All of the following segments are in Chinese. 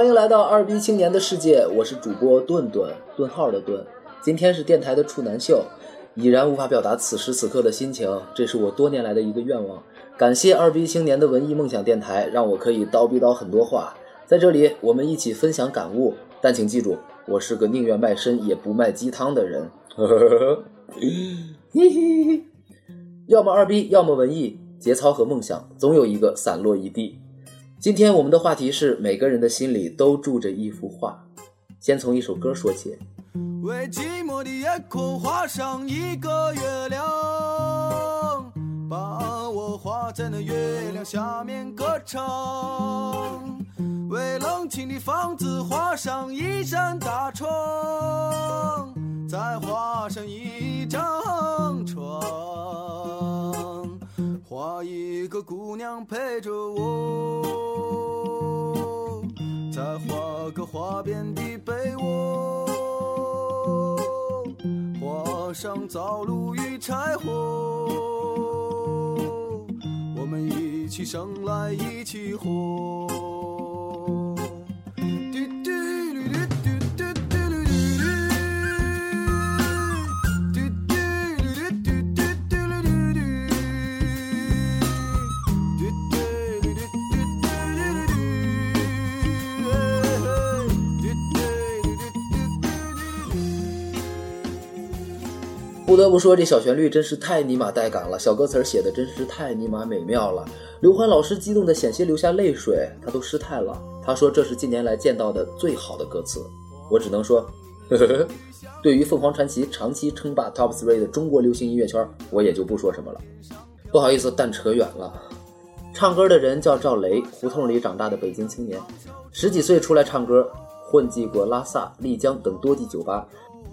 欢迎来到二逼青年的世界，我是主播顿顿，顿号的顿。今天是电台的处男秀，已然无法表达此时此刻的心情，这是我多年来的一个愿望。感谢二逼青年的文艺梦想电台，让我可以叨逼叨很多话。在这里，我们一起分享感悟。但请记住，我是个宁愿卖身也不卖鸡汤的人。呵呵呵呵，要么二逼，要么文艺，节操和梦想总有一个散落一地。今天我们的话题是每个人的心里都住着一幅画。先从一首歌说起。为寂寞的夜空画上一个月亮，把我画在那月亮下面歌唱。为冷清的房子画上一扇大窗，再画上一张床，画一个姑娘陪着我，再画个花边的被窝，画上灶炉与柴火，我们一起生来一起活。不得不说，这小旋律真是太尼玛带感了，小歌词写的真是太尼玛美妙了。刘欢老师激动的险些流下泪水，他都失态了。他说这是近年来见到的最好的歌词。我只能说，呵呵呵。对于凤凰传奇长期称霸 Top Three 的中国流行音乐圈，我也就不说什么了。不好意思，但扯远了。唱歌的人叫赵雷，胡同里长大的北京青年，十几岁出来唱歌，混迹过拉萨、丽江等多地酒吧。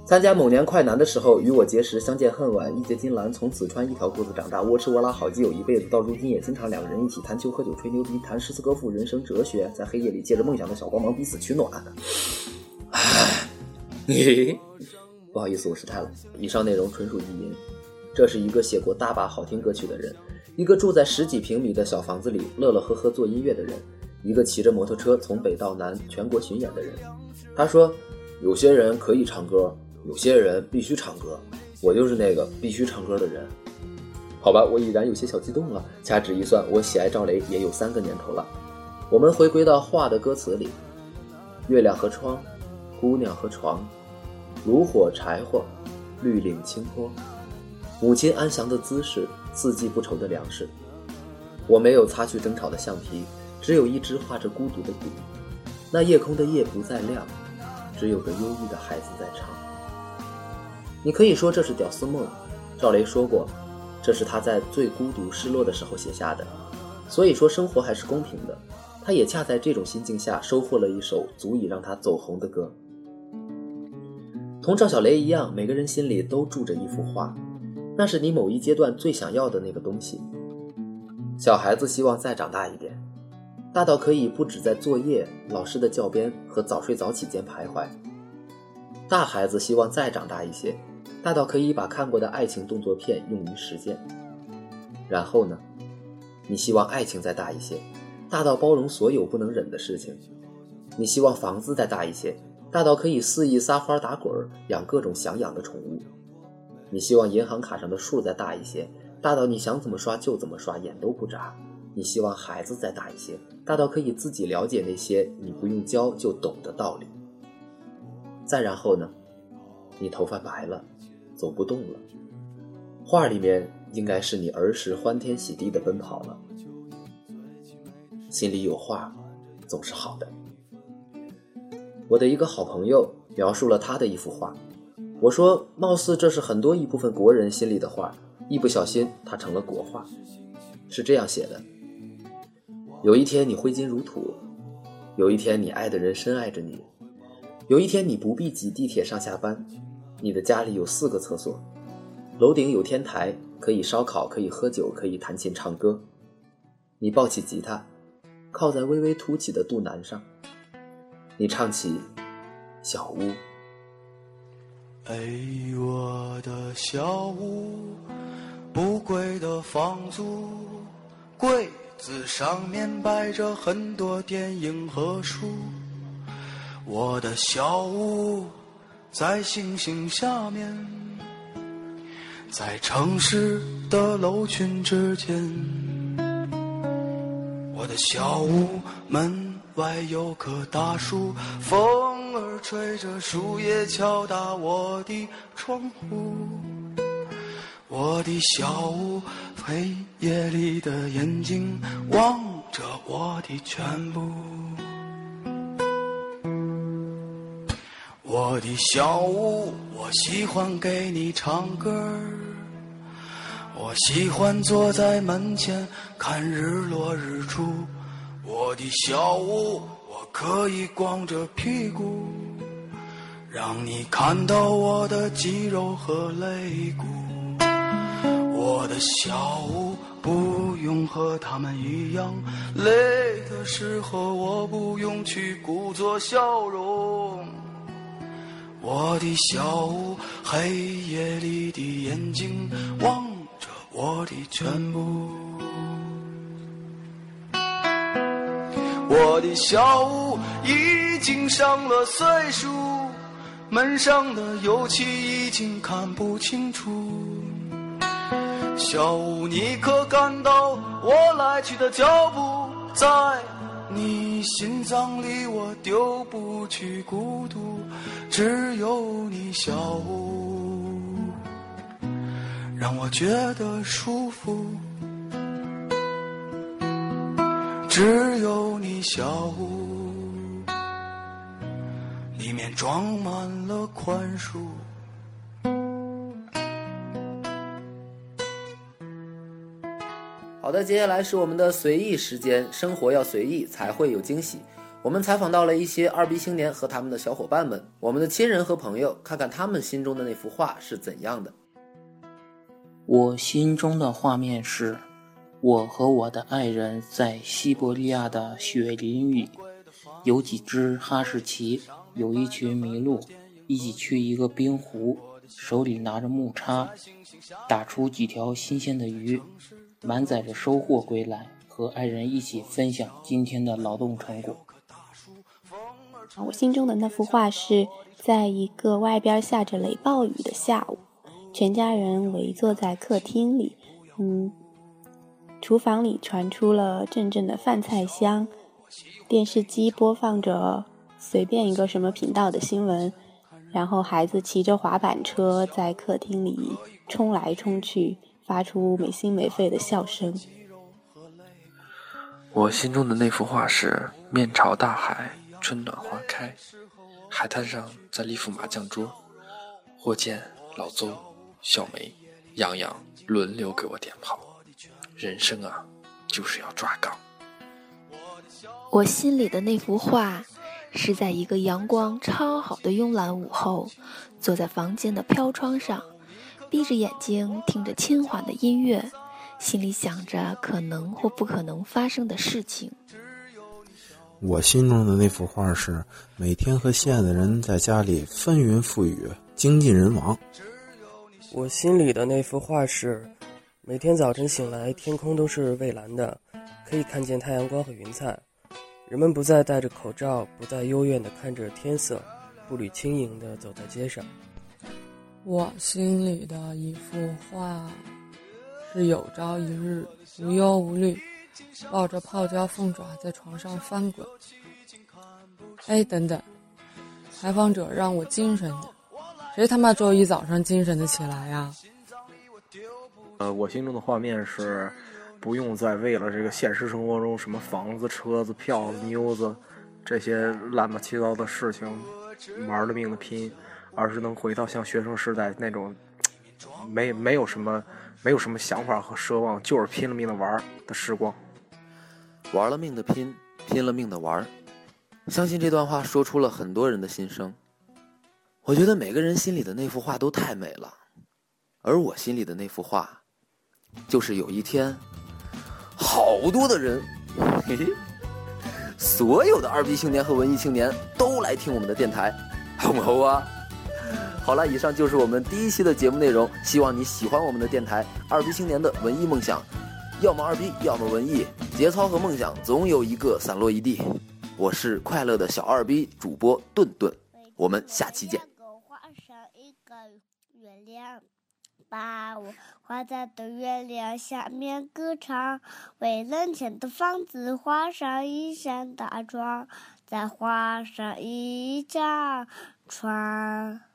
参加某年快男的时候，与我结识，相见恨晚，义结金兰，从此穿一条裤子长大，我吃我拉，好基友一辈子，到如今也经常两个人一起谈球、喝酒、吹牛逼，谈诗词歌赋、人生哲学，在黑夜里借着梦想的小光芒彼此取暖。唉，不好意思，我失态了。以上内容纯属意淫。这是一个写过大把好听歌曲的人，一个住在十几平米的小房子里乐乐呵呵做音乐的人，一个骑着摩托车从北到南全国巡演的人。他说，有些人可以唱歌。有些人必须唱歌，我就是那个必须唱歌的人。好吧，我已然有些小激动了。掐指一算，我喜爱赵雷也有三个年头了。我们回归到画的歌词里：月亮和窗，姑娘和床，炉火柴火，绿岭青坡，母亲安详的姿势，四季不愁的粮食。我没有擦去争吵的橡皮，只有一支画着孤独的笔。那夜空的夜不再亮，只有个忧郁的孩子在唱。你可以说这是屌丝梦，赵雷说过，这是他在最孤独、失落的时候写下的。所以说，生活还是公平的。他也恰在这种心境下，收获了一首足以让他走红的歌。同赵小雷一样，每个人心里都住着一幅画，那是你某一阶段最想要的那个东西。小孩子希望再长大一点，大到可以不止在作业、老师的教鞭和早睡早起间徘徊；大孩子希望再长大一些。大到可以把看过的爱情动作片用于实践，然后呢？你希望爱情再大一些，大到包容所有不能忍的事情；你希望房子再大一些，大到可以肆意撒欢打滚，养各种想养的宠物；你希望银行卡上的数再大一些，大到你想怎么刷就怎么刷，眼都不眨；你希望孩子再大一些，大到可以自己了解那些你不用教就懂的道理。再然后呢？你头发白了。走不动了，画里面应该是你儿时欢天喜地的奔跑了。心里有画，总是好的。我的一个好朋友描述了他的一幅画，我说，貌似这是很多一部分国人心里的画，一不小心它成了国画。是这样写的：有一天你挥金如土，有一天你爱的人深爱着你，有一天你不必挤地铁上下班。你的家里有四个厕所，楼顶有天台，可以烧烤，可以喝酒，可以弹琴唱歌。你抱起吉他，靠在微微凸起的肚腩上，你唱起《小屋》。哎，我的小屋，不贵的房租，柜子上面摆着很多电影和书。我的小屋在星星下面，在城市的楼群之间。我的小屋门外有棵大树，风儿吹着树叶敲打我的窗户。我的小屋，黑夜里的眼睛望着我的全部。我的小屋，我喜欢给你唱歌。我喜欢坐在门前看日落日出。我的小屋，我可以光着屁股，让你看到我的肌肉和肋骨。我的小屋不用和他们一样，累的时候我不用去故作笑容。我的小屋，黑夜里的眼睛望着我的全部。我的小屋已经上了岁数，门上的油漆已经看不清楚。小屋，你可感到我来去的脚步？在你心脏里，我丢不去孤独，只有你小屋，让我觉得舒服。只有你小屋，里面装满了宽恕。好的，接下来是我们的随意时间，生活要随意才会有惊喜。我们采访到了一些二逼青年和他们的小伙伴们，我们的亲人和朋友，看看他们心中的那幅画是怎样的。我心中的画面是，我和我的爱人在西伯利亚的雪林里，有几只哈士奇，有一群麋鹿，一起去一个冰湖，手里拿着木叉，打出几条新鲜的鱼，满载着收获归来，和爱人一起分享今天的劳动成果。我心中的那幅画是在一个外边下着雷暴雨的下午，全家人围坐在客厅里，嗯，厨房里传出了阵阵的饭菜香，电视机播放着随便一个什么频道的新闻，然后孩子骑着滑板车在客厅里冲来冲去，发出没心没肺的笑声。我心中的那幅画是面朝大海。春暖花开，海滩上在立副麻将桌，霍建、老邹、小梅、杨洋轮流给我点炮。人生啊，就是要抓杠。我心里的那幅画，是在一个阳光超好的慵懒午后，坐在房间的飘窗上，闭着眼睛听着轻缓的音乐，心里想着可能或不可能发生的事情。我心中的那幅画是每天和心爱的人在家里翻云覆雨，精尽人亡。我心里的那幅画是每天早晨醒来，天空都是蔚蓝的，可以看见太阳光和云彩。人们不再戴着口罩，不再幽怨地看着天色，步履轻盈地走在街上。我心里的一幅画是有朝一日无忧无虑。抱着泡椒凤爪在床上翻滚。哎，等等，采访者让我精神点，谁他妈周一早上精神的起来呀？呃，我心中的画面是，不用再为了这个现实生活中什么房子、车子、票子、妞子这些乱八七糟的事情玩了命的拼，而是能回到像学生时代那种没没有什么没有什么想法和奢望，就是拼了命的玩的时光。玩了命的拼，拼了命的玩相信这段话说出了很多人的心声。我觉得每个人心里的那幅画都太美了，而我心里的那幅画，就是有一天，好多的人，嘿嘿，所有的二逼青年和文艺青年都来听我们的电台，好不好啊？好了以上就是我们第一期的节目内容希望你喜欢我们的电台。二逼青年的文艺梦想要么二逼要么文艺节操和梦想总有一个散落一地。我是快乐的小二逼主播顿顿我们下期见。画上一个月亮把我画在的月亮下面歌唱为冷清的房子画上一扇大窗再画上一张床。